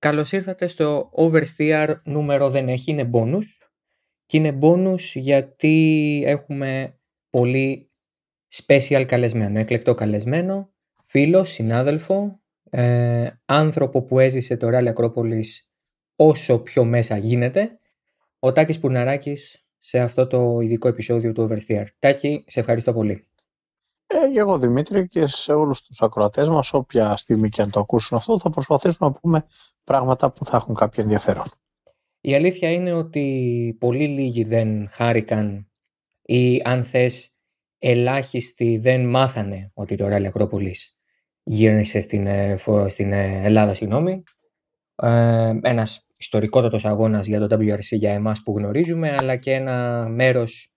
Καλώς ήρθατε στο Oversteer νούμερο δεν έχει, είναι bonus. Και είναι bonus γιατί έχουμε πολύ special καλεσμένο, εκλεκτό καλεσμένο, φίλο, συνάδελφο, ε, άνθρωπο που έζησε το Ράλι Ακρόπολης όσο πιο μέσα γίνεται, ο Τάκης Πουρναράκης σε αυτό το ειδικό επεισόδιο του Oversteer. Τάκη, σε ευχαριστώ πολύ. Ε, και εγώ Δημήτρη και σε όλους τους ακροατές μας, όποια στιγμή και αν το ακούσουν αυτό, θα προσπαθήσουμε να πούμε πράγματα που θα έχουν κάποιο ενδιαφέρον. Η αλήθεια είναι ότι πολύ λίγοι δεν χάρηκαν ή αν θες ελάχιστοι δεν μάθανε ότι το Ράλι Ακρόπολης γύρνησε στην, ε, στην ε, Ελλάδα, συγγνώμη. Ε, ένας ιστορικότατος αγώνας για το WRC για εμάς που γνωρίζουμε, αλλά και ένα μέρος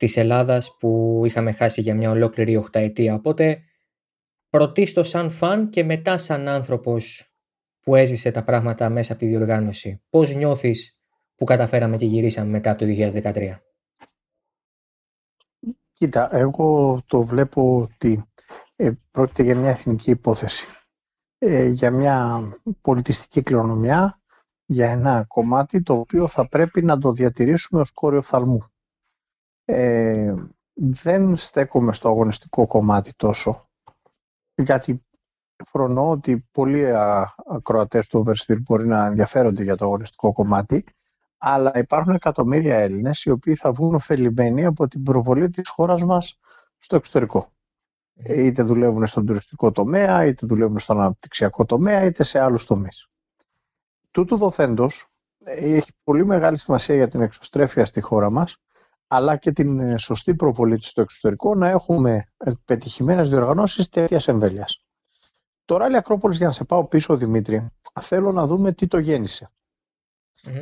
της Ελλάδας που είχαμε χάσει για μια ολόκληρη οχταετία. Οπότε πρωτίστως σαν φαν και μετά σαν άνθρωπος που έζησε τα πράγματα μέσα από τη διοργάνωση. Πώς νιώθεις που καταφέραμε και γυρίσαμε μετά από το 2013. Κοίτα, εγώ το βλέπω ότι ε, πρόκειται για μια εθνική υπόθεση. Ε, για μια πολιτιστική κληρονομιά, για ένα κομμάτι το οποίο θα πρέπει να το διατηρήσουμε ως κόριο φθαλμού. Ε, δεν στέκομαι στο αγωνιστικό κομμάτι τόσο, γιατί φρονώ ότι πολλοί ακροατές του Oversteer μπορεί να ενδιαφέρονται για το αγωνιστικό κομμάτι, αλλά υπάρχουν εκατομμύρια Έλληνες οι οποίοι θα βγουν ωφελημένοι από την προβολή της χώρας μας στο εξωτερικό. Ε, είτε δουλεύουν στον τουριστικό τομέα, είτε δουλεύουν στον αναπτυξιακό τομέα, είτε σε άλλους τομείς. Τούτου δοθέντος ε, έχει πολύ μεγάλη σημασία για την εξωστρέφεια στη χώρα μας, αλλά και την ε, σωστή προβολή της στο εξωτερικό να έχουμε πετυχημένες διοργανώσεις τέτοιας εμβέλειας. Το Ράλι Ακρόπολης, για να σε πάω πίσω, Δημήτρη, θέλω να δούμε τι το γεννησε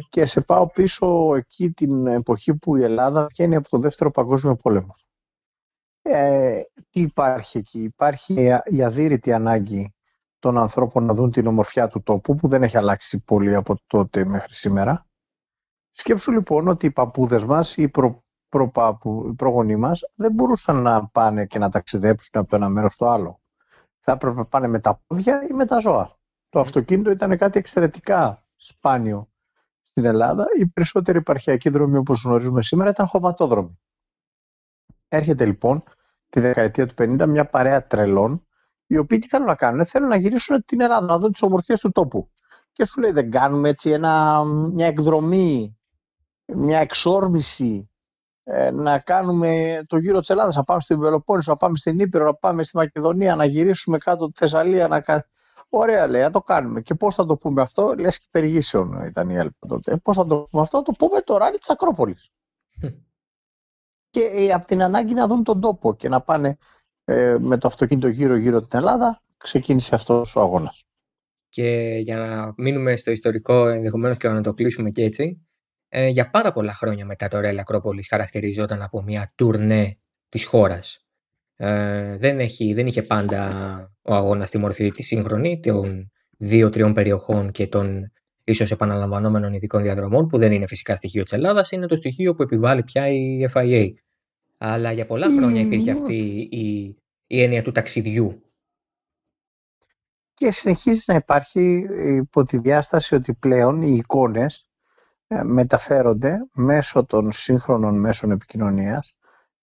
Και σε πάω πίσω εκεί την εποχή που η Ελλάδα βγαίνει από το Δεύτερο Παγκόσμιο Πόλεμο. Ε, τι υπάρχει εκεί; Υπάρχει η αδύρυτη ανάγκη των ανθρώπων να δουν την ομορφιά του τόπου που δεν έχει αλλάξει πολύ από τότε μέχρι σήμερα. Σκέψου λοιπόν ότι οι παππούδες μας, οι, προ, προπάπου, οι προγονείς μας δεν μπορούσαν να πάνε και να ταξιδέψουν από το ένα μέρος στο άλλο. Θα έπρεπε να πάνε με τα πόδια ή με τα ζώα. Το αυτοκίνητο ήταν κάτι εξαιρετικά σπάνιο στην Ελλάδα. Οι περισσότεροι υπαρχιακοί δρόμοι όπως γνωρίζουμε σήμερα ήταν χωματόδρομοι. Έρχεται λοιπόν τη δεκαετία του 50 μια παρέα τρελών, οι οποίοι τι θέλουν να κάνουν, θέλουν να γυρίσουν την Ελλάδα, να δουν τις ομορφιές του τόπου. Και σου λέει, δεν κάνουμε έτσι ένα, μια εκδρομή, μια εξόρμηση, ε, να κάνουμε το γύρο της Ελλάδας, να πάμε στην Πελοπόννησο, να πάμε στην Ήπειρο, να πάμε στη Μακεδονία, να γυρίσουμε κάτω τη Θεσσαλία. Να... Ωραία, λέει, να το κάνουμε. Και πώς θα το πούμε αυτό, λες και περιγήσεων ήταν η Έλπα τότε. Πώς θα το πούμε αυτό, το πούμε το ράλι της Ακρόπολης και ε, από την ανάγκη να δουν τον τόπο και να πάνε ε, με το αυτοκίνητο γύρω-γύρω την Ελλάδα, ξεκίνησε αυτός ο αγώνας. Και για να μείνουμε στο ιστορικό ενδεχομένως και να το κλείσουμε και έτσι, ε, για πάρα πολλά χρόνια μετά το Ρέλ Ακρόπολης χαρακτηριζόταν από μια τουρνέ της χώρας. Ε, δεν, έχει, δεν είχε πάντα ο αγώνας τη μορφή της σύγχρονη των δύο-τριών περιοχών και των ίσως επαναλαμβανόμενων ειδικών διαδρομών, που δεν είναι φυσικά στοιχείο της Ελλάδας, είναι το στοιχείο που επιβάλλει πια η FIA. Αλλά για πολλά χρόνια υπήρχε αυτή η, η έννοια του ταξιδιού. Και συνεχίζει να υπάρχει υπό τη διάσταση ότι πλέον οι εικόνες ε, μεταφέρονται μέσω των σύγχρονων μέσων επικοινωνίας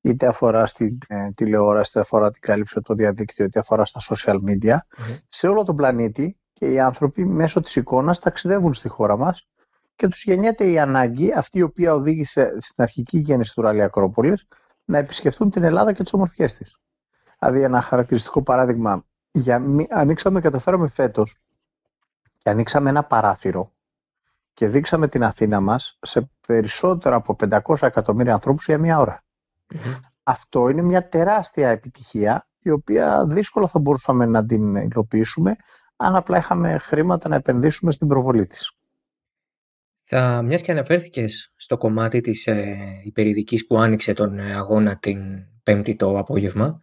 είτε αφορά στην ε, τηλεόραση, είτε αφορά την κάλυψη από το διαδίκτυο, είτε αφορά στα social media, σε όλο τον πλανήτη και οι άνθρωποι μέσω της εικόνας ταξιδεύουν στη χώρα μας και τους γεννιέται η ανάγκη, αυτή η οποία οδήγησε στην αρχική γέννηση του Ραλή Ακρόπολης, να επισκεφθούν την Ελλάδα και τις ομορφιές της. Δηλαδή ένα χαρακτηριστικό παράδειγμα, για, ανοίξαμε, καταφέραμε φέτος και ανοίξαμε ένα παράθυρο και δείξαμε την Αθήνα μας σε περισσότερα από 500 εκατομμύρια ανθρώπους για μία ώρα. Αυτό είναι μια τεράστια επιτυχία η οποία δύσκολα θα μπορούσαμε να την υλοποιήσουμε αν απλά είχαμε χρήματα να επενδύσουμε στην προβολή της. Θα, μιας και αναφέρθηκες στο κομμάτι της ε, υπερηδικής που άνοιξε τον ε, αγώνα την πέμπτη το απόγευμα,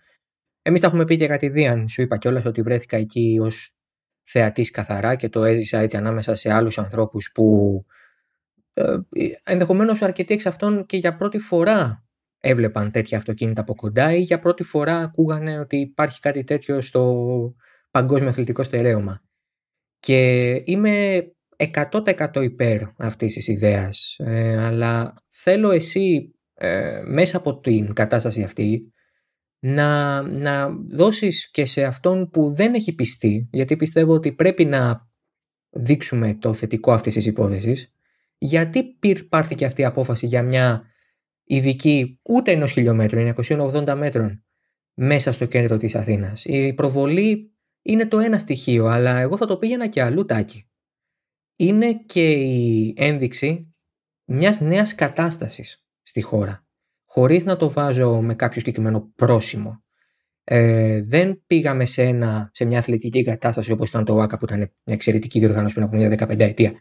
εμείς θα έχουμε πει και κατηδίαν, σου είπα κιόλας ότι βρέθηκα εκεί ως θεατής καθαρά και το έζησα έτσι ανάμεσα σε άλλους ανθρώπους που ε, ενδεχομένως αρκετοί εξ αυτών και για πρώτη φορά έβλεπαν τέτοια αυτοκίνητα από κοντά ή για πρώτη φορά ακούγανε ότι υπάρχει κάτι τέτοιο στο παγκόσμιο αθλητικό στερέωμα. Και είμαι 100% υπέρ αυτής της ιδέας, ε, αλλά θέλω εσύ ε, μέσα από την κατάσταση αυτή να, να δώσεις και σε αυτόν που δεν έχει πιστεί, γιατί πιστεύω ότι πρέπει να δείξουμε το θετικό αυτής της υπόθεσης, γιατί πάρθηκε αυτή η απόφαση για μια ειδική ούτε ενός χιλιόμετρου, είναι 280 μέτρων μέσα στο κέντρο της Αθήνας. Η προβολή είναι το ένα στοιχείο, αλλά εγώ θα το πήγαινα και αλλού τάκι. Είναι και η ένδειξη μιας νέας κατάστασης στη χώρα, χωρίς να το βάζω με κάποιο συγκεκριμένο πρόσημο. Ε, δεν πήγαμε σε, ένα, σε μια αθλητική κατάσταση όπως ήταν το ΟΑΚΑ που ήταν μια εξαιρετική διοργάνωση πριν από μια 15 ετία.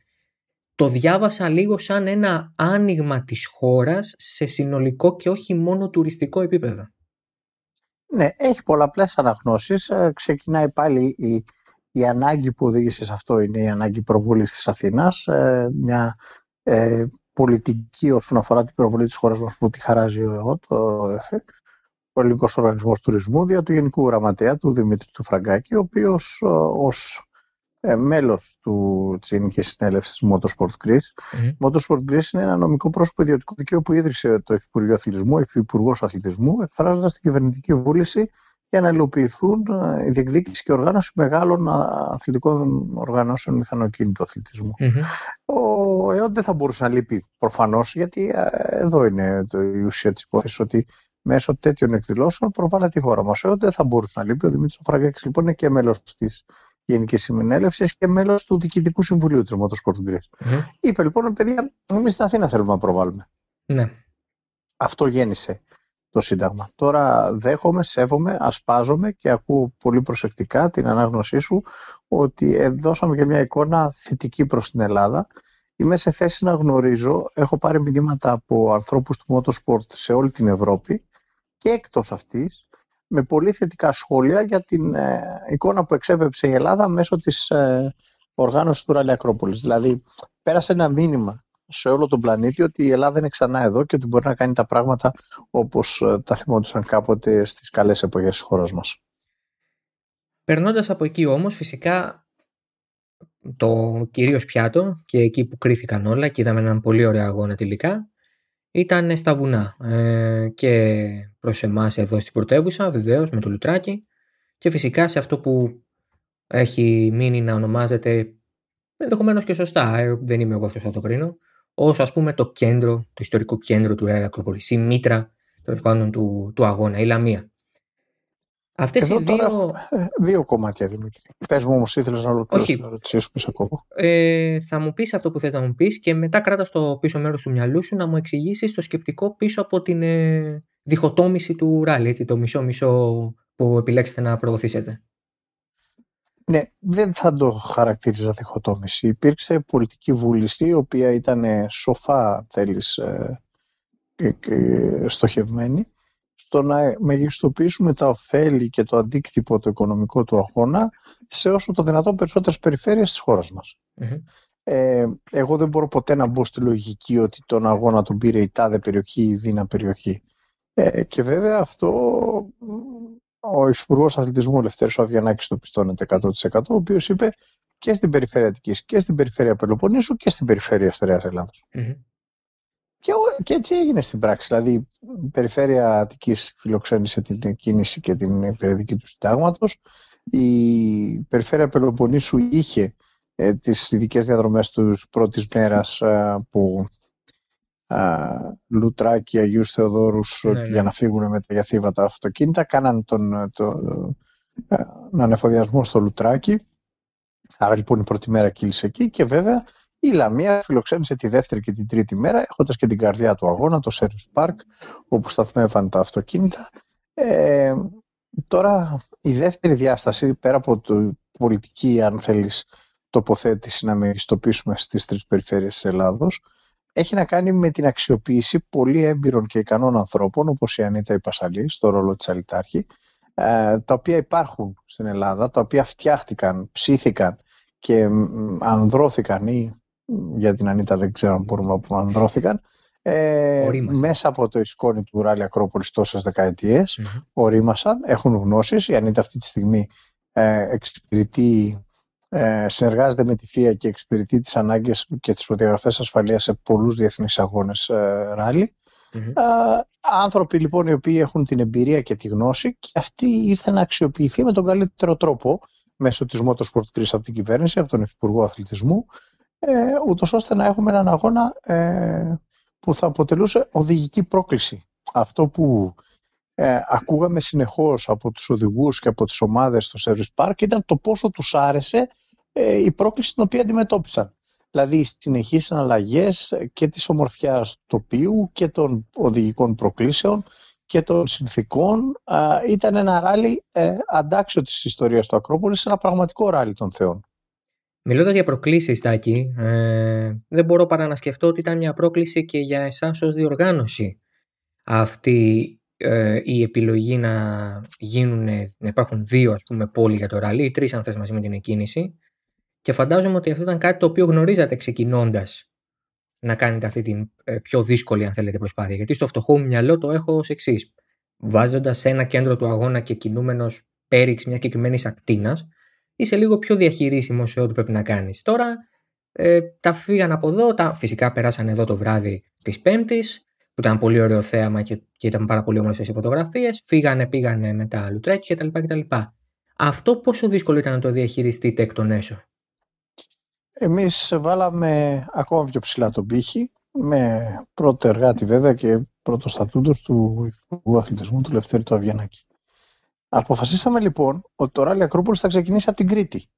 Το διάβασα λίγο σαν ένα άνοιγμα της χώρας σε συνολικό και όχι μόνο τουριστικό επίπεδο. Ναι, έχει πολλαπλές αναγνώσεις. Ε, ξεκινάει πάλι η, η ανάγκη που οδήγησε σε αυτό είναι η ανάγκη προβολής της Αθήνας. Ε, μια ε, πολιτική όσον αφορά την προβολή της χώρας μας που τη χαράζει ο ΕΟΤ, ο Ελληνικός Οργανισμός Τουρισμού, δια του Γενικού Γραμματέα του Δημήτρη του Φραγκάκη, ο οποίος ως ε, μέλος του, της Γενικής Συνέλευσης της Motorsport Greece. Mm. Motorsport Greece είναι ένα νομικό πρόσωπο ιδιωτικού δικαίου που ίδρυσε το Υφυπουργείο Αθλητισμού, ο Υφυπουργός Αθλητισμού, εκφράζοντας την κυβερνητική βούληση για να υλοποιηθούν ε, η διεκδίκηση και οργάνωση μεγάλων αθλητικών οργανώσεων μηχανοκίνητου αθλητισμού. Mm-hmm. Ο ΕΟΤ δεν θα μπορούσε να λείπει προφανώς, γιατί ε, εδώ είναι το, η ουσία της υπόθεσης, ότι μέσω τέτοιων εκδηλώσεων προβάλλεται η χώρα μας. Ο ΕΟΤ δεν θα μπορούσε να λείπει. Ο Δημήτρης Φραγκάκη λοιπόν είναι και μέλος της Γενικής Συμμενέλευση και μέλος του Διοικητικού Συμβουλίου της Motorsport Greece. Mm. Είπε λοιπόν, παιδιά, εμείς στην Αθήνα θέλουμε να προβάλλουμε. Ναι. Αυτό γέννησε το Σύνταγμα. Τώρα δέχομαι, σέβομαι, ασπάζομαι και ακούω πολύ προσεκτικά την ανάγνωσή σου ότι δώσαμε και μια εικόνα θετική προς την Ελλάδα. Είμαι σε θέση να γνωρίζω, έχω πάρει μηνύματα από ανθρώπους του Motorsport σε όλη την Ευρώπη και εκτός αυτής με πολύ θετικά σχόλια για την ε, εικόνα που εξέβεψε η Ελλάδα μέσω της ε, οργάνωσης του Ράλι Ακρόπολης. Δηλαδή, πέρασε ένα μήνυμα σε όλο τον πλανήτη ότι η Ελλάδα είναι ξανά εδώ και ότι μπορεί να κάνει τα πράγματα όπως ε, τα θυμόντουσαν κάποτε στις καλές εποχές της χώρας μας. Περνώντας από εκεί όμως, φυσικά το κυρίως πιάτο και εκεί που κρίθηκαν όλα και είδαμε έναν πολύ ωραίο αγώνα τελικά ήταν στα βουνά. Ε, και προς εμάς εδώ στην πρωτεύουσα βεβαίως με το λουτράκι και φυσικά σε αυτό που έχει μείνει να ονομάζεται ενδεχομένως και σωστά, ε, δεν είμαι εγώ αυτός το κρίνω, ως ας πούμε το κέντρο, το ιστορικό κέντρο του Ρέαλ Ακροπολής, η μήτρα πάντων του, του αγώνα, η Λαμία. Αυτές Εδώ οι δύο... Τώρα, ε, δύο κομμάτια, Δημήτρη. Πες μου όμως, ήθελες να ολοκληρώσεις την ερώτησή σου πίσω κόβω. Ε, θα μου πεις αυτό που θες να μου πεις και μετά κράτα στο πίσω μέρος του μυαλού σου να μου εξηγήσεις το σκεπτικό πίσω από την ε, διχοτόμηση του ράλι, έτσι, το μισό-μισό που επιλέξετε να προωθήσετε. Ναι, δεν θα το χαρακτήριζα διχοτόμηση. Υπήρξε πολιτική βούληση, η οποία ήταν σοφά, θέλεις, ε, ε, στοχευμένη το να μεγιστοποιήσουμε τα ωφέλη και το αντίκτυπο το οικονομικό του αγώνα σε όσο το δυνατόν περισσότερες περιφέρειες της χώρας μας. Ε, εγώ δεν μπορώ ποτέ να μπω στη λογική ότι τον αγώνα τον πήρε η τάδε περιοχή ή η δίνα περιοχή. Ε, και βέβαια αυτό ο Υπουργός Αθλητισμού Ελευθέρης Αβιανάκης το πιστώνεται 100% ο οποίος είπε και στην περιφέρεια Αττικής και στην περιφέρεια Πελοποννήσου και στην περιφέρεια Αστεριάς και, και έτσι έγινε στην πράξη. Δηλαδή, η Περιφέρεια Αττικής φιλοξένησε την κίνηση και την περιοδική του συντάγματος. Η Περιφέρεια Πελοποννήσου είχε ε, τις ειδικές διαδρομές του πρώτης μέρας ε, που ε, Λουτράκη, Αγίους Θεοδόρους ναι, ναι. για να φύγουν με τα γιαθήβατα αυτοκίνητα. Κάναν τον, το, ε, ανεφοδιασμό στο Λουτράκη. Άρα λοιπόν η πρώτη μέρα κύλησε εκεί και βέβαια η Λαμία φιλοξένησε τη δεύτερη και την τρίτη μέρα, έχοντας και την καρδιά του αγώνα, το Service Park, όπου σταθμεύαν τα αυτοκίνητα. Ε, τώρα, η δεύτερη διάσταση, πέρα από το πολιτική, αν θέλεις, τοποθέτηση να μεγιστοποιήσουμε στις τρεις περιφέρειες της Ελλάδος, έχει να κάνει με την αξιοποίηση πολύ έμπειρων και ικανών ανθρώπων, όπως η Ανίτα Ιπασαλή, στο ρόλο της Αλιτάρχη, ε, τα οποία υπάρχουν στην Ελλάδα, τα οποία φτιάχτηκαν, ψήθηκαν και ανδρώθηκαν ή για την Ανίτα δεν ξέρω αν μπορούμε να πούμε ανδρώθηκαν. Ε, μέσα από το ισκόνη του Ράλι Ακρόπολης τόσες δεκαετίες mm-hmm. ορίμασαν, έχουν γνώσεις. Η Ανίτα αυτή τη στιγμή ε, εξυπηρετεί ε, συνεργάζεται με τη ΦΙΑ και εξυπηρετεί τις ανάγκες και τις προδιαγραφές ασφαλείας σε πολλούς διεθνείς αγώνες ε, ράλι. Mm-hmm. άνθρωποι λοιπόν οι οποίοι έχουν την εμπειρία και τη γνώση και αυτή ήρθε να αξιοποιηθεί με τον καλύτερο τρόπο μέσω της Motorsport κρίση από την κυβέρνηση, από τον Υπουργό Αθλητισμού, ε, ούτως ώστε να έχουμε έναν αγώνα ε, που θα αποτελούσε οδηγική πρόκληση. Αυτό που ε, ακούγαμε συνεχώς από τους οδηγούς και από τις ομάδες στο Service Park ήταν το πόσο τους άρεσε ε, η πρόκληση την οποία αντιμετώπισαν. Δηλαδή οι συνεχείς αναλλαγές και της ομορφιάς τοπίου και των οδηγικών προκλήσεων και των συνθήκων ήταν ένα ράλι ε, αντάξιο της ιστορίας του Ακρόπολης, ένα πραγματικό ράλι των θεών. Μιλώντας για προκλήσεις, Τάκη, ε, δεν μπορώ παρά να σκεφτώ ότι ήταν μια πρόκληση και για εσάς ως διοργάνωση αυτή ε, η επιλογή να γίνουν, να υπάρχουν δύο ας πούμε πόλοι για το ράλι ή τρεις αν θες μαζί με την εκκίνηση και φαντάζομαι ότι αυτό ήταν κάτι το οποίο γνωρίζατε ξεκινώντας να κάνετε αυτή την ε, πιο δύσκολη αν θέλετε προσπάθεια. Γιατί στο φτωχό μου μυαλό το έχω ως εξής. Βάζοντας σε ένα κέντρο του αγώνα και κινούμενος πέριξ μια συγκεκριμένη ακτίνας, είσαι λίγο πιο διαχειρίσιμος σε ό,τι πρέπει να κάνεις. Τώρα ε, τα φύγαν από εδώ, τα, φυσικά περάσαν εδώ το βράδυ της Πέμπτης, που ήταν πολύ ωραίο θέαμα και, και ήταν πάρα πολύ όμορφες οι φωτογραφίες. Φύγανε, πήγανε μετά λουτρέκι κτλ, κτλ. Αυτό πόσο δύσκολο ήταν να το διαχειριστείτε εκ των έσω; Εμείς βάλαμε ακόμα πιο ψηλά τον πύχη με πρώτο εργάτη βέβαια και πρώτο στατούντος του Υπουργού Αθλητισμού του Λευτέρη του Αβιανάκη. Αποφασίσαμε λοιπόν ότι το ράλι Ακρούπολης θα ξεκινήσει από την Κρήτη.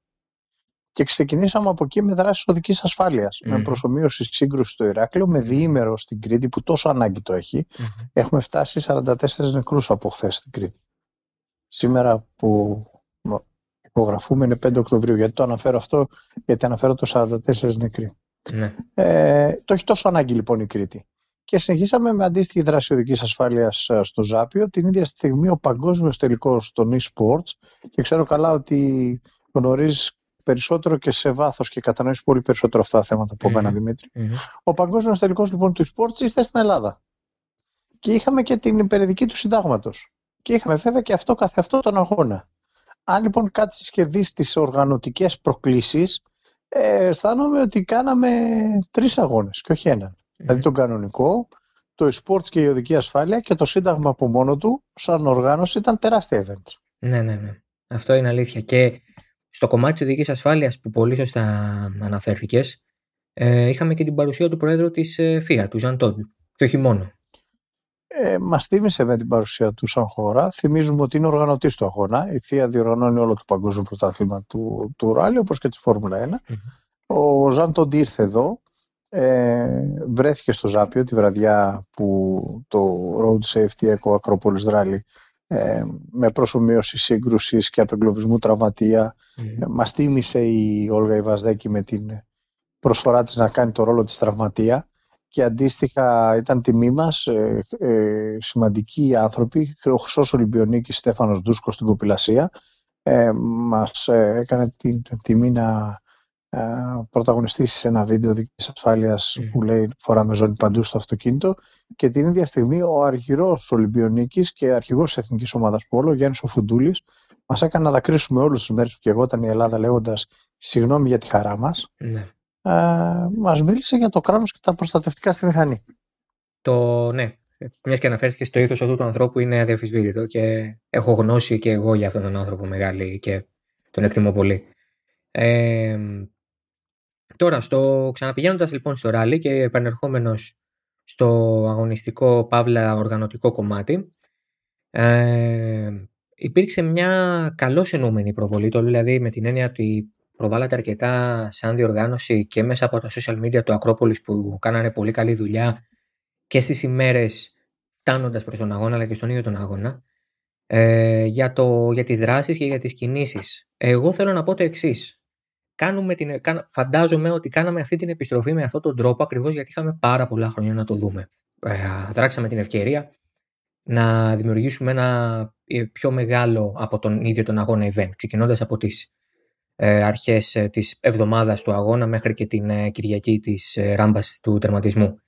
Και ξεκινήσαμε από εκεί με δράσεις οδικής ασφάλειας. Με προσωμείωσης σύγκρουσης στο Ηράκλειο, με διήμερο στην Κρήτη που τόσο ανάγκη το έχει. Έχουμε φτάσει 44 νεκρούς από χθες στην Κρήτη. Σήμερα που υπογραφούμε είναι 5 Οκτωβρίου. Γιατί το αναφέρω αυτό, γιατί αναφέρω το 44 νεκροί. Ναι. Ε, το έχει τόσο ανάγκη λοιπόν η Κρήτη. Και συνεχίσαμε με αντίστοιχη δράση οδικής ασφάλειας ε, στο Ζάπιο. Την ίδια στιγμή ο παγκόσμιος τελικός των e-sports. Και ξέρω καλά ότι γνωρίζεις περισσότερο και σε βάθος και κατανοείς πολύ περισσότερο αυτά τα θέματα από μένα, Δημήτρη. Ο παγκόσμιος τελικός λοιπόν του e-sports ήρθε στην Ελλάδα. Και είχαμε και την υπερεδική του συντάγματος. Και είχαμε βέβαια και αυτό καθ' αυτό τον αγώνα. Αν λοιπόν κάτσεις και δεις τις οργανωτικές προκλήσεις, ε, αισθάνομαι ότι κάναμε τρεις αγώνες και όχι έναν. Δηλαδή τον κανονικό, το e-sports και η οδική ασφάλεια και το σύνταγμα από μόνο του, σαν οργάνωση, ήταν τεράστια events. Ναι, ναι, ναι. Αυτό είναι αλήθεια. Και στο κομμάτι της οδικής ασφάλειας που πολύ σωστά αναφέρθηκες, ε, είχαμε και την παρουσία του Πρόεδρου της ε, ΦΙΑ, του Ζαν Τόντ. Και όχι μόνο ε, μας θύμισε με την παρουσία του σαν χώρα. Θυμίζουμε ότι είναι οργανωτής του αγώνα. Η ΦΙΑ διοργανώνει όλο το παγκόσμιο πρωτάθλημα του, του ράλι, όπως και της Φόρμουλα 1. Ο Ζαν Τοντ ήρθε εδώ. Ε, βρέθηκε στο Ζάπιο τη βραδιά που το Road Safety Eco Acropolis Rally ε, με προσωμείωση σύγκρουσης και απεγκλωβισμού τραυματία. Mm. μας τίμησε η Όλγα Ιβασδέκη με την προσφορά της να κάνει το ρόλο της τραυματία και αντίστοιχα ήταν τιμή μας ε, ε, σημαντικοί άνθρωποι, ο Χρυσός Ολυμπιονίκης Στέφανος Ντούσκος στην Κοπηλασία ε, μας ε, έκανε την, τιμή να ε, πρωταγωνιστήσει σε ένα βίντεο δικής ασφάλειας που λέει φοράμε ζώνη παντού στο αυτοκίνητο και την ίδια στιγμή ο αργυρός Ολυμπιονίκης και αρχηγός της Εθνικής Ομάδας Πόλο Γιάννης ο Φουντούλης μας έκανε να δακρύσουμε όλους τους μέρες που και εγώ ήταν η Ελλάδα λέγοντας συγγνώμη για τη χαρά μας. Ναι ε, μας μίλησε για το κράνος και τα προστατευτικά στη μηχανή. Το, ναι, μιας και αναφέρθηκες στο ήθος αυτού του ανθρώπου είναι αδιαφυσβήτητο και έχω γνώση και εγώ για αυτόν τον άνθρωπο μεγάλη και τον εκτιμώ πολύ. Ε, τώρα, στο, ξαναπηγαίνοντας λοιπόν στο ράλι και επανερχόμενος στο αγωνιστικό παύλα οργανωτικό κομμάτι, ε, υπήρξε μια καλώς εννοούμενη προβολή, το δηλαδή με την έννοια ότι προβάλλατε αρκετά σαν διοργάνωση και μέσα από τα social media του Ακρόπολης που κάνανε πολύ καλή δουλειά και στις ημέρες φτάνοντας προς τον αγώνα αλλά και στον ίδιο τον αγώνα ε, για, το, για τις δράσεις και για τις κινήσεις. Εγώ θέλω να πω το εξής. Κάνουμε την, φαντάζομαι ότι κάναμε αυτή την επιστροφή με αυτόν τον τρόπο ακριβώς γιατί είχαμε πάρα πολλά χρόνια να το δούμε. Ε, δράξαμε την ευκαιρία να δημιουργήσουμε ένα ε, πιο μεγάλο από τον ίδιο τον αγώνα event, ξεκινώντας από τις ε, αρχές ε, της εβδομάδας του αγώνα μέχρι και την ε, Κυριακή της ράμπας του τερματισμού.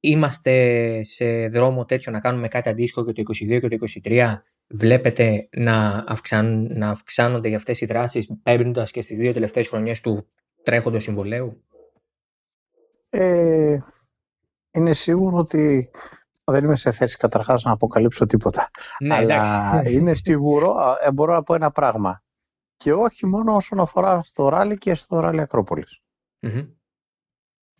Είμαστε σε δρόμο τέτοιο να κάνουμε κάτι αντίστοιχο και το 22 και το 23 βλέπετε να, αυξάν, να αυξάνονται για αυτές οι δράσεις παίρνοντας και στις δύο τελευταίες χρονιές του τρέχοντος συμβολέου; Ε, είναι σίγουρο ότι δεν είμαι σε θέση καταρχάς να αποκαλύψω τίποτα. Ναι, Αλλά είναι σίγουρο, ε, μπορώ να πω ένα πράγμα. Και όχι μόνο όσον αφορά στο ράλι και στο ράλι Ακρόπολης.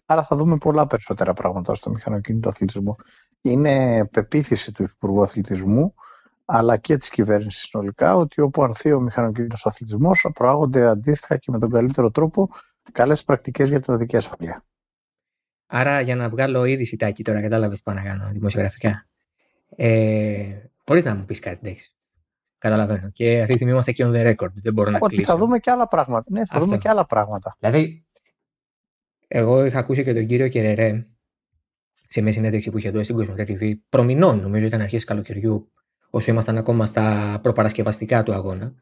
Άρα θα δούμε πολλά περισσότερα πράγματα στο μηχανοκίνητο αθλητισμό. Είναι πεποίθηση του Υπουργού Αθλητισμού αλλά και της κυβέρνησης συνολικά ότι όπου ανθεί ο μηχανοκίνητος αθλητισμός προάγονται αντίστοιχα και με τον καλύτερο τρόπο καλές πρακτικές για την οδική ασφαλεία. Άρα για να βγάλω ήδη σιτάκι τώρα, κατάλαβες τι πάω να κάνω δημοσιογραφικά. Ε, Χωρί να μου πεις κάτι τέτοιο. Καταλαβαίνω. Και αυτή τη στιγμή είμαστε και on the record. Δεν μπορώ να Ότι κλείσω. θα δούμε και άλλα πράγματα. Ναι, θα Αυτό. δούμε και άλλα πράγματα. Δηλαδή, εγώ είχα ακούσει και τον κύριο Κερερέ σε μια συνέντευξη που είχε δώσει στην Κοσμοτέ TV προμηνών, νομίζω ήταν αρχές καλοκαιριού, όσο ήμασταν ακόμα στα προπαρασκευαστικά του αγώνα.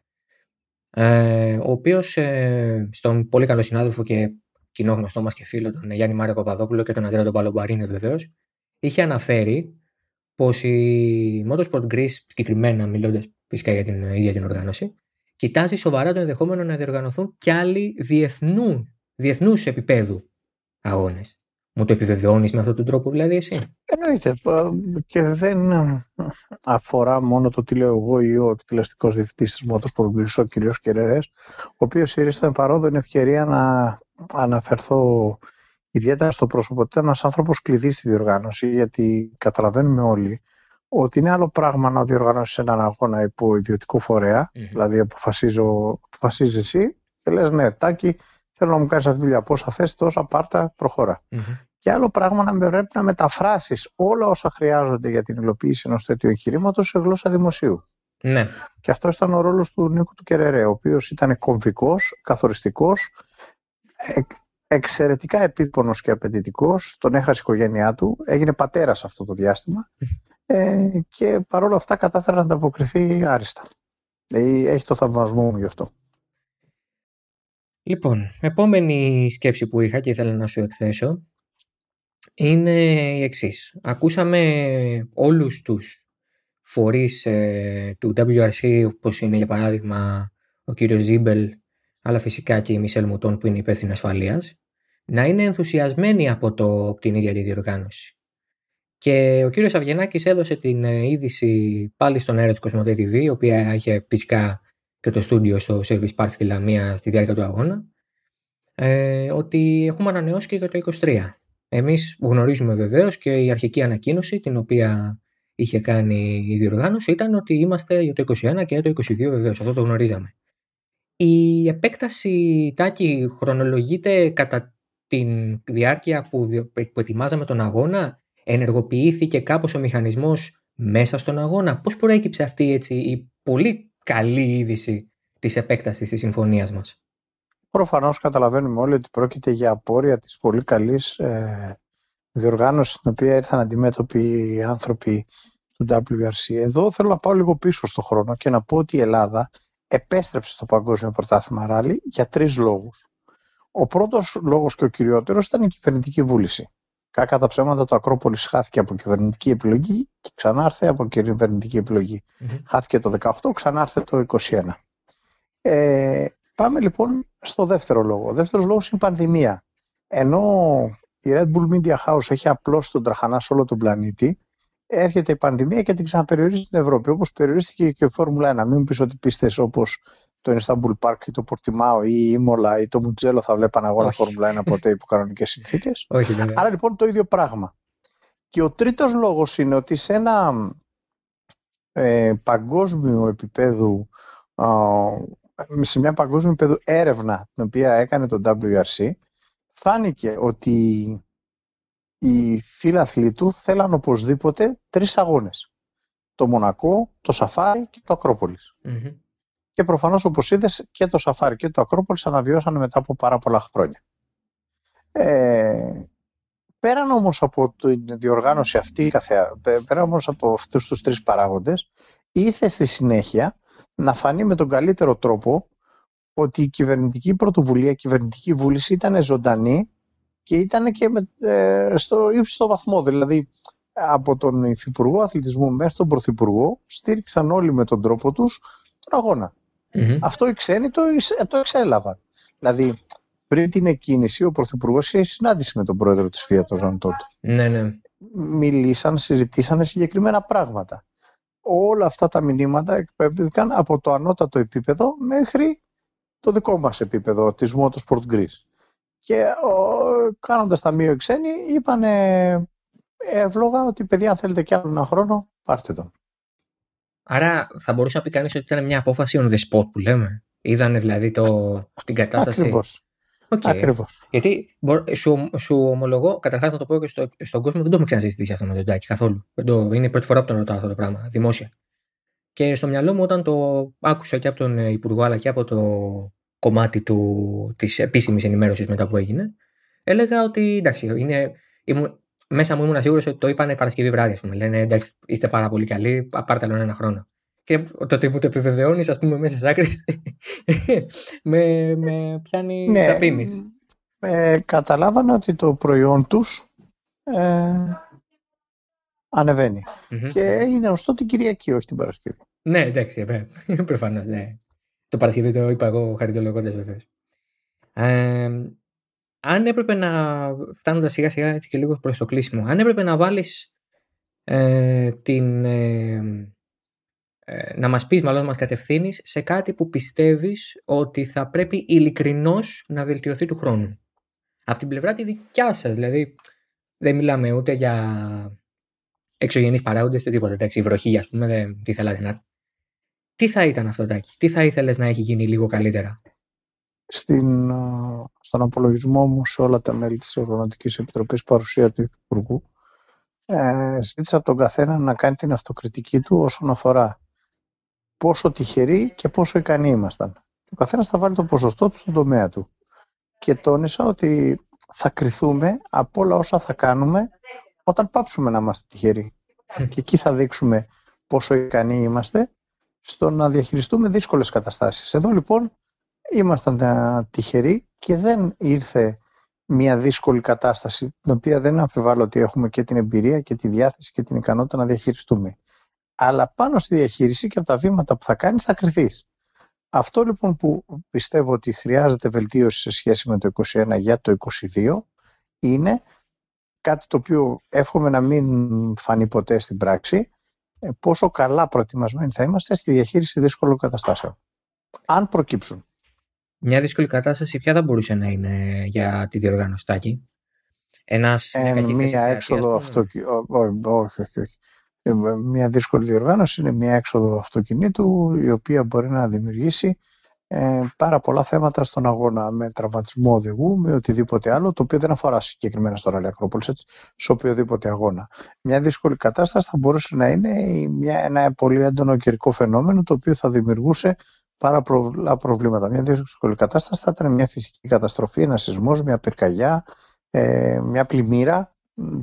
Ε, ο οποίος ε, στον πολύ καλό συνάδελφο και κοινό γνωστό μας και φίλο, τον Γιάννη Μάριο Παπαδόπουλο και τον Αντρέα τον Παλομπαρίνε βεβαίως, είχε αναφέρει πως η Motorsport Greece, συγκεκριμένα μιλώντας φυσικά για την ίδια την οργάνωση, κοιτάζει σοβαρά το ενδεχόμενο να διοργανωθούν και άλλοι διεθνού, διεθνούς επίπεδου αγώνες. Μου το επιβεβαιώνεις με αυτόν τον τρόπο δηλαδή εσύ; Εννοείται. ε, Και δεν ε, αφορά μόνο το τι λέω εγώ ή ο εκτελεστικός διευθυντής της Motorsport Greece, ο κ. Κερερέ, ο οποίος ήρθε με παρόδο είναι ευκαιρία να αναφερθώ ιδιαίτερα στο πρόσωπο ότι ήταν ένας άνθρωπος κλειδί στη διοργάνωση, γιατί καταλαβαίνουμε όλοι ότι είναι άλλο πράγμα να διοργανώσεις έναν αγώνα υπό ιδιωτικό φορέα, Μμμ. δηλαδή αποφασίζω, αποφασίζεις εσύ και λες: Ναι, τάκι, θέλω να μου κάνεις αυτή τη δουλειά. Πόσα θες, τόσα πάρτα, προχώρα. Και άλλο πράγμα να πρέπει να μεταφράσεις όλα όσα χρειάζονται για την υλοποίηση ενός τέτοιου εγχειρήματος σε γλώσσα δημοσίου. Ναι. Και αυτός ήταν ο ρόλος του Νίκου του Κερερέ, ο οποίος ήταν κομβικός, καθοριστικός, εξαιρετικά επίπονος και απαιτητικός. Τον έχασε η οικογένειά του, έγινε πατέρας αυτό το διάστημα ε, και παρόλα αυτά κατάφερε να ανταποκριθεί άριστα. Ε, έχει το θαυμασμό μου γι' αυτό. Λοιπόν, επόμενη σκέψη που είχα και ήθελα να σου εκθέσω είναι η εξής. Ακούσαμε όλους τους φορείς ε, του WRC, όπως είναι για παράδειγμα ο κύριος Ζίμπελ, αλλά φυσικά και η Μισέλ Μουτόν που είναι υπεύθυνη ασφαλείας, να είναι ενθουσιασμένοι από, το, από την ίδια τη διοργάνωση. Και ο κύριος Αυγενάκης έδωσε την ε, είδηση πάλι στον αέρα της Cosmote TV, η οποία είχε φυσικά και το στούντιο στο Service Park στη Λαμία στη διάρκεια του αγώνα, ε, ότι έχουμε ανανεώσει και για το 23. Εμείς γνωρίζουμε βεβαίως και η αρχική ανακοίνωση την οποία είχε κάνει η διοργάνωση ήταν ότι είμαστε για το 21 και για το 22 βεβαίως, αυτό το γνωρίζαμε. Η επέκταση, Τάκη, χρονολογείται κατά τη διάρκεια που, διο- που ετοιμάζαμε τον αγώνα, ενεργοποιήθηκε κάπως ο μηχανισμός μέσα στον αγώνα. Πώς προέκυψε αυτή έτσι, η πολύ καλή είδηση της επέκτασης της συμφωνίας μας; Προφανώς καταλαβαίνουμε όλοι ότι πρόκειται για απόρρια της πολύ καλής ε, διοργάνωσης στην οποία ήρθαν αντιμέτωποι οι άνθρωποι του WRC. Εδώ θέλω να πάω λίγο πίσω στο χρόνο και να πω ότι η Ελλάδα επέστρεψε στο Παγκόσμιο Πρωτάθλημα Ράλι για τρεις λόγους. Ο πρώτος λόγος και ο κυριότερος ήταν η κυβερνητική βούληση. Κακά τα ψέματα το Ακρόπολης χάθηκε από κυβερνητική επιλογή και ξανάρθε από κυβερνητική επιλογή. Χάθηκε το 18, ξανάρθε το 21. Ε, πάμε λοιπόν στο δεύτερο λόγο. Ο δεύτερος λόγος είναι η πανδημία. Ενώ η Red Bull Media House έχει απλώσει τον τραχανά σε όλο τον πλανήτη, έρχεται η πανδημία και την ξαναπεριορίζει στην Ευρώπη. Όπως περιορίστηκε και η Φόρμουλα 1. Μην μου πεις ότι πίστες όπως το Istanbul Park ή το Πορτιμάο ή η Ήμολα ή το Μουτζέλο θα βλέπαν αγώνα Όχι. Φόρμουλα 1 ποτέ υπό κανονικές συνθήκες. Όχι βέβαια. Άρα λοιπόν το ίδιο πράγμα. Και ο τρίτος λόγος είναι ότι σε ένα ε, παγκόσμιο επίπεδο, α, σε μια παγκόσμιο επίπεδο έρευνα την οποία έκανε το WRC, φάνηκε ότι οι φίλαθλοι του θέλαν οπωσδήποτε τρεις αγώνες. Το Μονακό, το Σαφάρι και το Ακρόπολης. Μμμ. Και προφανώς όπως είδες και το Σαφάρι και το Ακρόπολης αναβιώσαν μετά από πάρα πολλά χρόνια. Ε, πέραν όμως από την διοργάνωση αυτή, καθεα- πέ- πέραν όμως από αυτούς τους τρεις παράγοντες, ήρθε στη συνέχεια να φανεί με τον καλύτερο τρόπο ότι η κυβερνητική πρωτοβουλία, η κυβερνητική βούληση ήταν ζωντανή και ήταν και με, ε, στο ύψιστο βαθμό. Δηλαδή, από τον Υφυπουργό Αθλητισμού μέχρι τον Πρωθυπουργό στήριξαν όλοι με τον τρόπο τους τον αγωνα Αυτό οι ξένοι το, το εξέλαβαν. Δηλαδή, πριν την εκκίνηση, ο Πρωθυπουργός είχε συνάντηση με τον πρόεδρο της ΦΙΑ, τον Ζαν Ναι, ναι. Μιλήσαν, συζητήσαν συγκεκριμένα πράγματα. Όλα αυτά τα μηνύματα εκπέμπτηκαν από το ανώτατο επίπεδο μέχρι το δικό μας επίπεδο της Motorsport Greece. Και κάνοντας τα μία ξένοι είπαν εύλογα ότι παιδιά αν θέλετε κι άλλο ένα χρόνο πάρτε τον. Άρα θα μπορούσε να πει κανείς ότι ήταν μια απόφαση on the spot που λέμε. Είδανε δηλαδή το, την κατάσταση. Ακριβώς. Okay. Ακριβώς. Γιατί σου, σου ομολογώ, καταρχάς να το πω και στο, στον κόσμο, δεν το έχουμε ξαναζητήσει αυτό με τον Τάκη καθόλου. το, είναι η πρώτη φορά που τον ρωτάω αυτό το πράγμα, δημόσια. Και στο μυαλό μου, όταν το άκουσα και από τον Υπουργό, αλλά και από το κομμάτι της επίσημης ενημέρωσης μετά που έγινε, έλεγα ότι εντάξει, είναι, ήμουν, μέσα μου ήμουν σίγουρος ότι το είπανε Παρασκευή βράδυ. Ας πούμε. Λένε εντάξει, είστε πάρα πολύ καλοί, πάρτε άλλο ένα χρόνο. Και το ότι μου το επιβεβαιώνεις, ας πούμε, μέσα στι άκρε, με, με πιάνει ναι, ξαπίνη. Ε, καταλάβανε ότι το προϊόν τους ε, ανεβαινει Και είναι γνωστό την Κυριακή, όχι την Παρασκευή. Ναι, εντάξει, ε, προφανώς. Ναι. Το Παρασκευή το είπα εγώ χαριτολογώντας βεβαίως. Ε, αν έπρεπε να, φτάνοντας σιγά σιγά έτσι και λίγος προς το κλείσιμο, αν έπρεπε να βάλεις ε, την, ε, ε, να μας πεις μάλλον να μας κατευθύνεις σε κάτι που πιστεύεις ότι θα πρέπει ειλικρινώς να βελτιωθεί του χρόνου. Από την πλευρά τη δικιά σας, δηλαδή δεν μιλάμε ούτε για εξωγενείς παράγοντες, ούτε τίποτα, εντάξει, η βροχή ας πούμε, δεν, τι θέλατε να... Τι θα ήταν αυτό, Τάκη, τι θα ήθελες να έχει γίνει λίγο καλύτερα; Στην, στον απολογισμό μου σε όλα τα μέλη της Οργανωτικής Επιτροπής παρουσία του Υπουργού ε, ζήτησα από τον καθένα να κάνει την αυτοκριτική του όσον αφορά πόσο τυχεροί και πόσο ικανοί ήμασταν. Ο καθένας θα βάλει το ποσοστό του στον τομέα του. Και τόνισα ότι θα κριθούμε από όλα όσα θα κάνουμε όταν πάψουμε να είμαστε τυχεροί. Και εκεί θα δείξουμε πόσο ικανοί είμαστε στο να διαχειριστούμε δύσκολες καταστάσεις. Εδώ λοιπόν ήμασταν τυχεροί και δεν ήρθε μια δύσκολη κατάσταση, την οποία δεν αμφιβάλλω ότι έχουμε και την εμπειρία και τη διάθεση και την ικανότητα να διαχειριστούμε. Αλλά πάνω στη διαχείριση και από τα βήματα που θα κάνεις θα κρυθείς. Αυτό λοιπόν που πιστεύω ότι χρειάζεται βελτίωση σε σχέση με το 2021 για το 2022 είναι κάτι το οποίο εύχομαι να μην φανεί ποτέ στην πράξη, ε, πόσο καλά προετοιμασμένοι θα είμαστε στη διαχείριση δύσκολων καταστάσεων. Αν προκύψουν. Μια δύσκολη κατάσταση ποια θα μπορούσε να είναι για τη διοργάνωση Τάκη; Ένας, ε, μια έξοδο αυτοκίνητου. Όχι, όχι, όχι. Ε, μια δύσκολη διοργάνωση είναι μια έξοδο αυτοκινήτου η οποία μπορεί να δημιουργήσει ε, πάρα πολλά θέματα στον αγώνα με τραυματισμό οδηγού, με οτιδήποτε άλλο, το οποίο δεν αφορά συγκεκριμένα στο Ραλή Ακρόπολης, σε οποιοδήποτε αγώνα. Μια δύσκολη κατάσταση θα μπορούσε να είναι μια, ένα πολύ έντονο καιρικό φαινόμενο, το οποίο θα δημιουργούσε πάρα πολλά προβλήματα. Μια δύσκολη κατάσταση θα ήταν μια φυσική καταστροφή, ένας σεισμός, μια πυρκαγιά, ε, μια πλημμύρα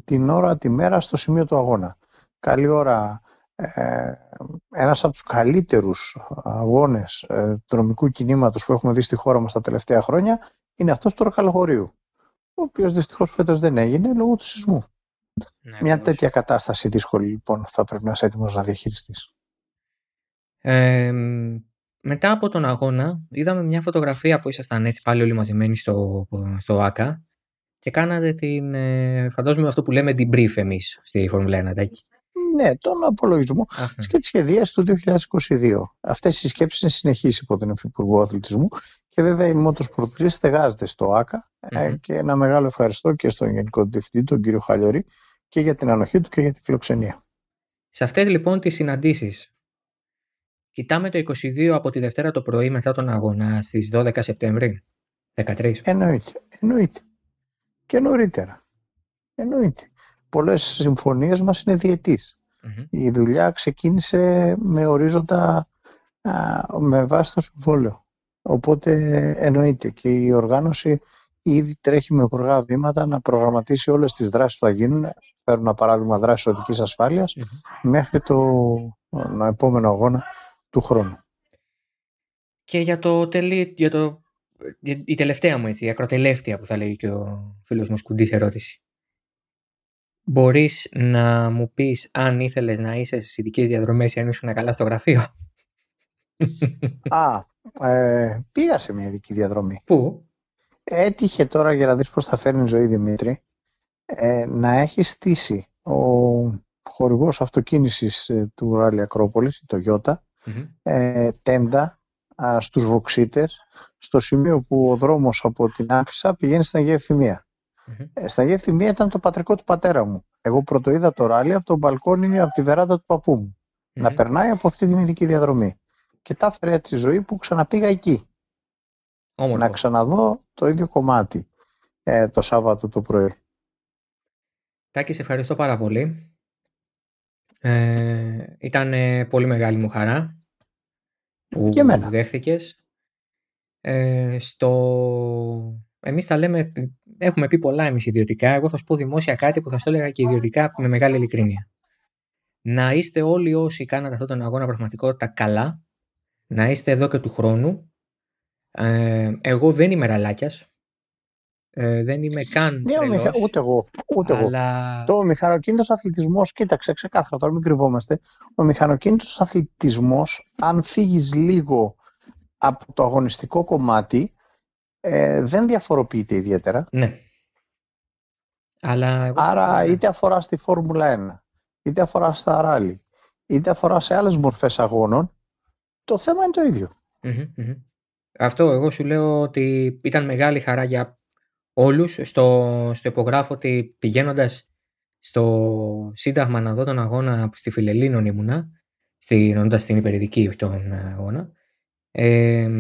την ώρα, τη μέρα στο σημείο του αγώνα. Καλή ώρα, ε, ένας από τους καλύτερους αγώνες ε, δρομικού κινήματος που έχουμε δει στη χώρα μας τα τελευταία χρόνια είναι αυτός του Ροκαλοχωρίου, ο οποίος δυστυχώς φέτος δεν έγινε λόγω του σεισμού. Ναι, Μια τέτοια κατάσταση δύσκολη λοιπόν θα πρέπει να είσαι έτοιμος να διαχειριστείς. Ε, μετά από τον αγώνα είδαμε μια φωτογραφία που ήσασταν έτσι πάλι όλοι μαζεμένοι στο, στο ΆΚΑ και κάνατε την, ε, φαντάζομαι αυτό που λέμε debrief εμείς στη Φόρμουλα 1, Ναι, τον απολογισμό και τη σχεδίαση του 2022. Αυτές οι σκέψεις είναι συνεχείς υπό τον Υφυπουργό Αθλητισμού και βέβαια η Motorsport 3 στεγάζεται στο ΆΚΑ ε, και ένα μεγάλο ευχαριστώ και στον Γενικό Διευθυντή, τον κύριο Χαλιορή και για την ανοχή του και για τη φιλοξενία. Σε αυτές λοιπόν τις συναντήσεις Κοιτάμε το 22 από τη Δευτέρα το πρωί μετά τον αγώνα στις 12 Σεπτέμβρη. 13. Εννοείται. Εννοείται. Και νωρίτερα. Εννοείται. Πολλές συμφωνίες μας είναι Η δουλειά ξεκίνησε με ορίζοντα με βάση το συμβόλαιο. Οπότε εννοείται και η οργάνωση ήδη τρέχει με γοργά βήματα να προγραμματίσει όλες τις δράσεις που θα γίνουν. Φέρνω ένα παράδειγμα δράσης οδικής μέχρι το επόμενο αγώνα του χρόνου. Και για το, τελεί, για το η τελευταία μου έτσι, η ακροτελεύτια που θα λέει και ο φίλος μου Σκουντής ερώτηση. μπορείς να μου πεις αν ήθελες να είσαι στις ειδικές διαδρομές ή αν ήσουν καλά στο γραφείο; Α, ε, πήγα σε μια ειδική διαδρομή. Πού; Έτυχε τώρα για να δεις πώς θα φέρνει η ζωή Δημήτρη ε, να έχει στήσει ο χορηγός αυτοκίνησης ε, του Ράλι Ακρόπολης, το Ιώτα, ε, τέντα α, στους Βοξίτες στο σημείο που ο δρόμος από την Άφησα πηγαίνει στην Αγία Ευθυμία. Ε, στην Αγία Ευθυμία ήταν το πατρικό του πατέρα μου. Εγώ πρωτοείδα το ράλι από τον μπαλκόνι από τη βεράντα του παππού μου. Να περνάει από αυτή την ειδική διαδρομή. Και τα έφερε έτσι η ζωή που ξαναπήγα εκεί. Όμορφο. Να ξαναδώ το ίδιο κομμάτι ε, το Σάββατο το πρωί. Τάκη, σε ευχαριστώ πάρα πολύ. Ε, ήταν πολύ μεγάλη μου χαρά που Και εμένα. δέχθηκες. Ε, στο... Εμείς τα λέμε, έχουμε πει πολλά εμείς ιδιωτικά. Εγώ θα σου πω δημόσια κάτι που θα σου έλεγα και ιδιωτικά με μεγάλη ειλικρίνεια. Να είστε όλοι όσοι κάνατε αυτόν τον αγώνα πραγματικότητα καλά. Να είστε εδώ και του χρόνου. Ε, εγώ δεν είμαι ραλάκιας. Ε, δεν είμαι καν Ναι, ο Μιχα... τρελός, ούτε εγώ. Ούτε εγώ. αλλά... Το μηχανοκίνητος αθλητισμός, κοίταξε ξεκάθαρα τώρα, μην κρυβόμαστε. Ο μηχανοκίνητος αθλητισμός, αν φύγεις λίγο από το αγωνιστικό κομμάτι, ε, δεν διαφοροποιείται ιδιαίτερα. Ναι. Αλλά εγώ Άρα, ναι. είτε αφορά στη Φόρμουλα 1, είτε αφορά στα ράλι, είτε αφορά σε άλλες μορφές αγώνων, το θέμα είναι το ίδιο. Μμμ, μμμ. Αυτό εγώ σου λέω ότι ήταν μεγάλη χαρά για όλους. Στο, στο υπογράφω ότι πηγαίνοντας στο Σύνταγμα να δω τον αγώνα στη Φιλελίνων ήμουνα, στην, όντας στην υπερηδική όχι τον αγώνα, ε,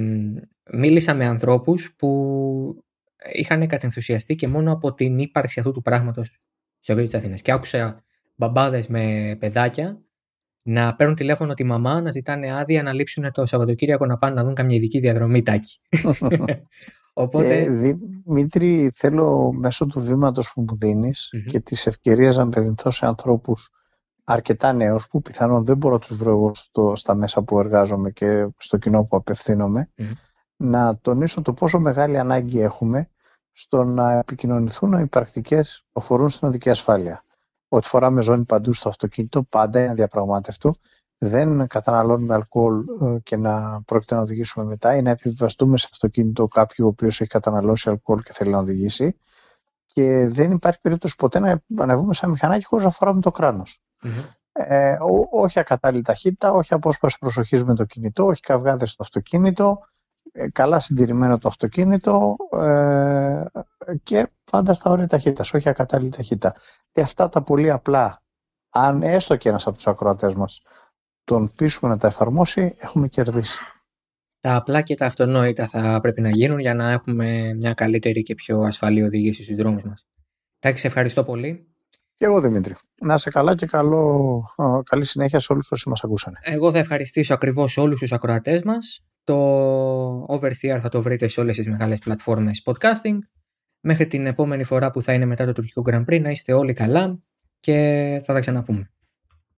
μίλησα με ανθρώπους που είχαν κατενθουσιαστεί και μόνο από την ύπαρξη αυτού του πράγματος στο κέντρο της Αθήνας. Και άκουσα μπαμπάδες με παιδάκια να παίρνουν τηλέφωνο τη μαμά, να ζητάνε άδεια να λείψουν το Σαββατοκύριακο να πάνε να δουν καμιά ειδική διαδρομή τάκι. Οπότε, Ε, Δημήτρη, θέλω μέσω του βήματος που μου δίνεις Μμμ. και της ευκαιρίας να απευθυνθώ σε ανθρώπους αρκετά νέους που πιθανόν δεν μπορώ να τους βρω εγώ στο, στα μέσα που εργάζομαι και στο κοινό που απευθύνομαι Μμμ. να τονίσω το πόσο μεγάλη ανάγκη έχουμε στο να επικοινωνηθούν οι πρακτικές που αφορούν στην οδική ασφάλεια. Ότι φοράμε ζώνη παντού στο αυτοκίνητο, πάντα είναι αδιαπραγμάτευτο. Δεν καταναλώνουμε αλκοόλ ε, και να πρόκειται να οδηγήσουμε μετά ή να επιβιβαστούμε σε αυτοκίνητο κάποιου ο οποίος έχει καταναλώσει αλκοόλ και θέλει να οδηγήσει. Και δεν υπάρχει περίπτωση ποτέ να ανεβούμε σε ένα μηχανάκι χωρίς να φοράμε το κράνος. Μμμ. Ε, ό- όχι ακατάλληλη ταχύτητα, όχι απόσπαση προσοχής με το κινητό, όχι καυγάδες στο αυτοκίνητο, ε, καλά συντηρημένο το αυτοκίνητο ε, και πάντα στα όρια ταχύτητας, όχι ακατάλληλη ταχύτητα. Και αυτά τα πολύ απλά, αν έστω και ένας από τους ακροατές μας τον πείσουμε να τα εφαρμόσει, έχουμε κερδίσει. τα απλά και τα αυτονόητα θα πρέπει να γίνουν για να έχουμε μια καλύτερη και πιο ασφαλή οδήγηση στους δρόμους μας. Τάκη, σε ευχαριστώ πολύ. Και εγώ Δημήτρη. Να είσαι καλά και καλό, α, καλή συνέχεια σε όλους όσοι μας ακούσανε. Εγώ θα ευχαριστήσω ακριβώς όλους τους ακροατές μας. Το Oversteer θα το βρείτε σε όλες τις μεγάλες πλατφόρμες podcasting. Μέχρι την επόμενη φορά που θα είναι μετά το τουρκικό Grand Prix να είστε όλοι καλά και θα τα ξαναπούμε.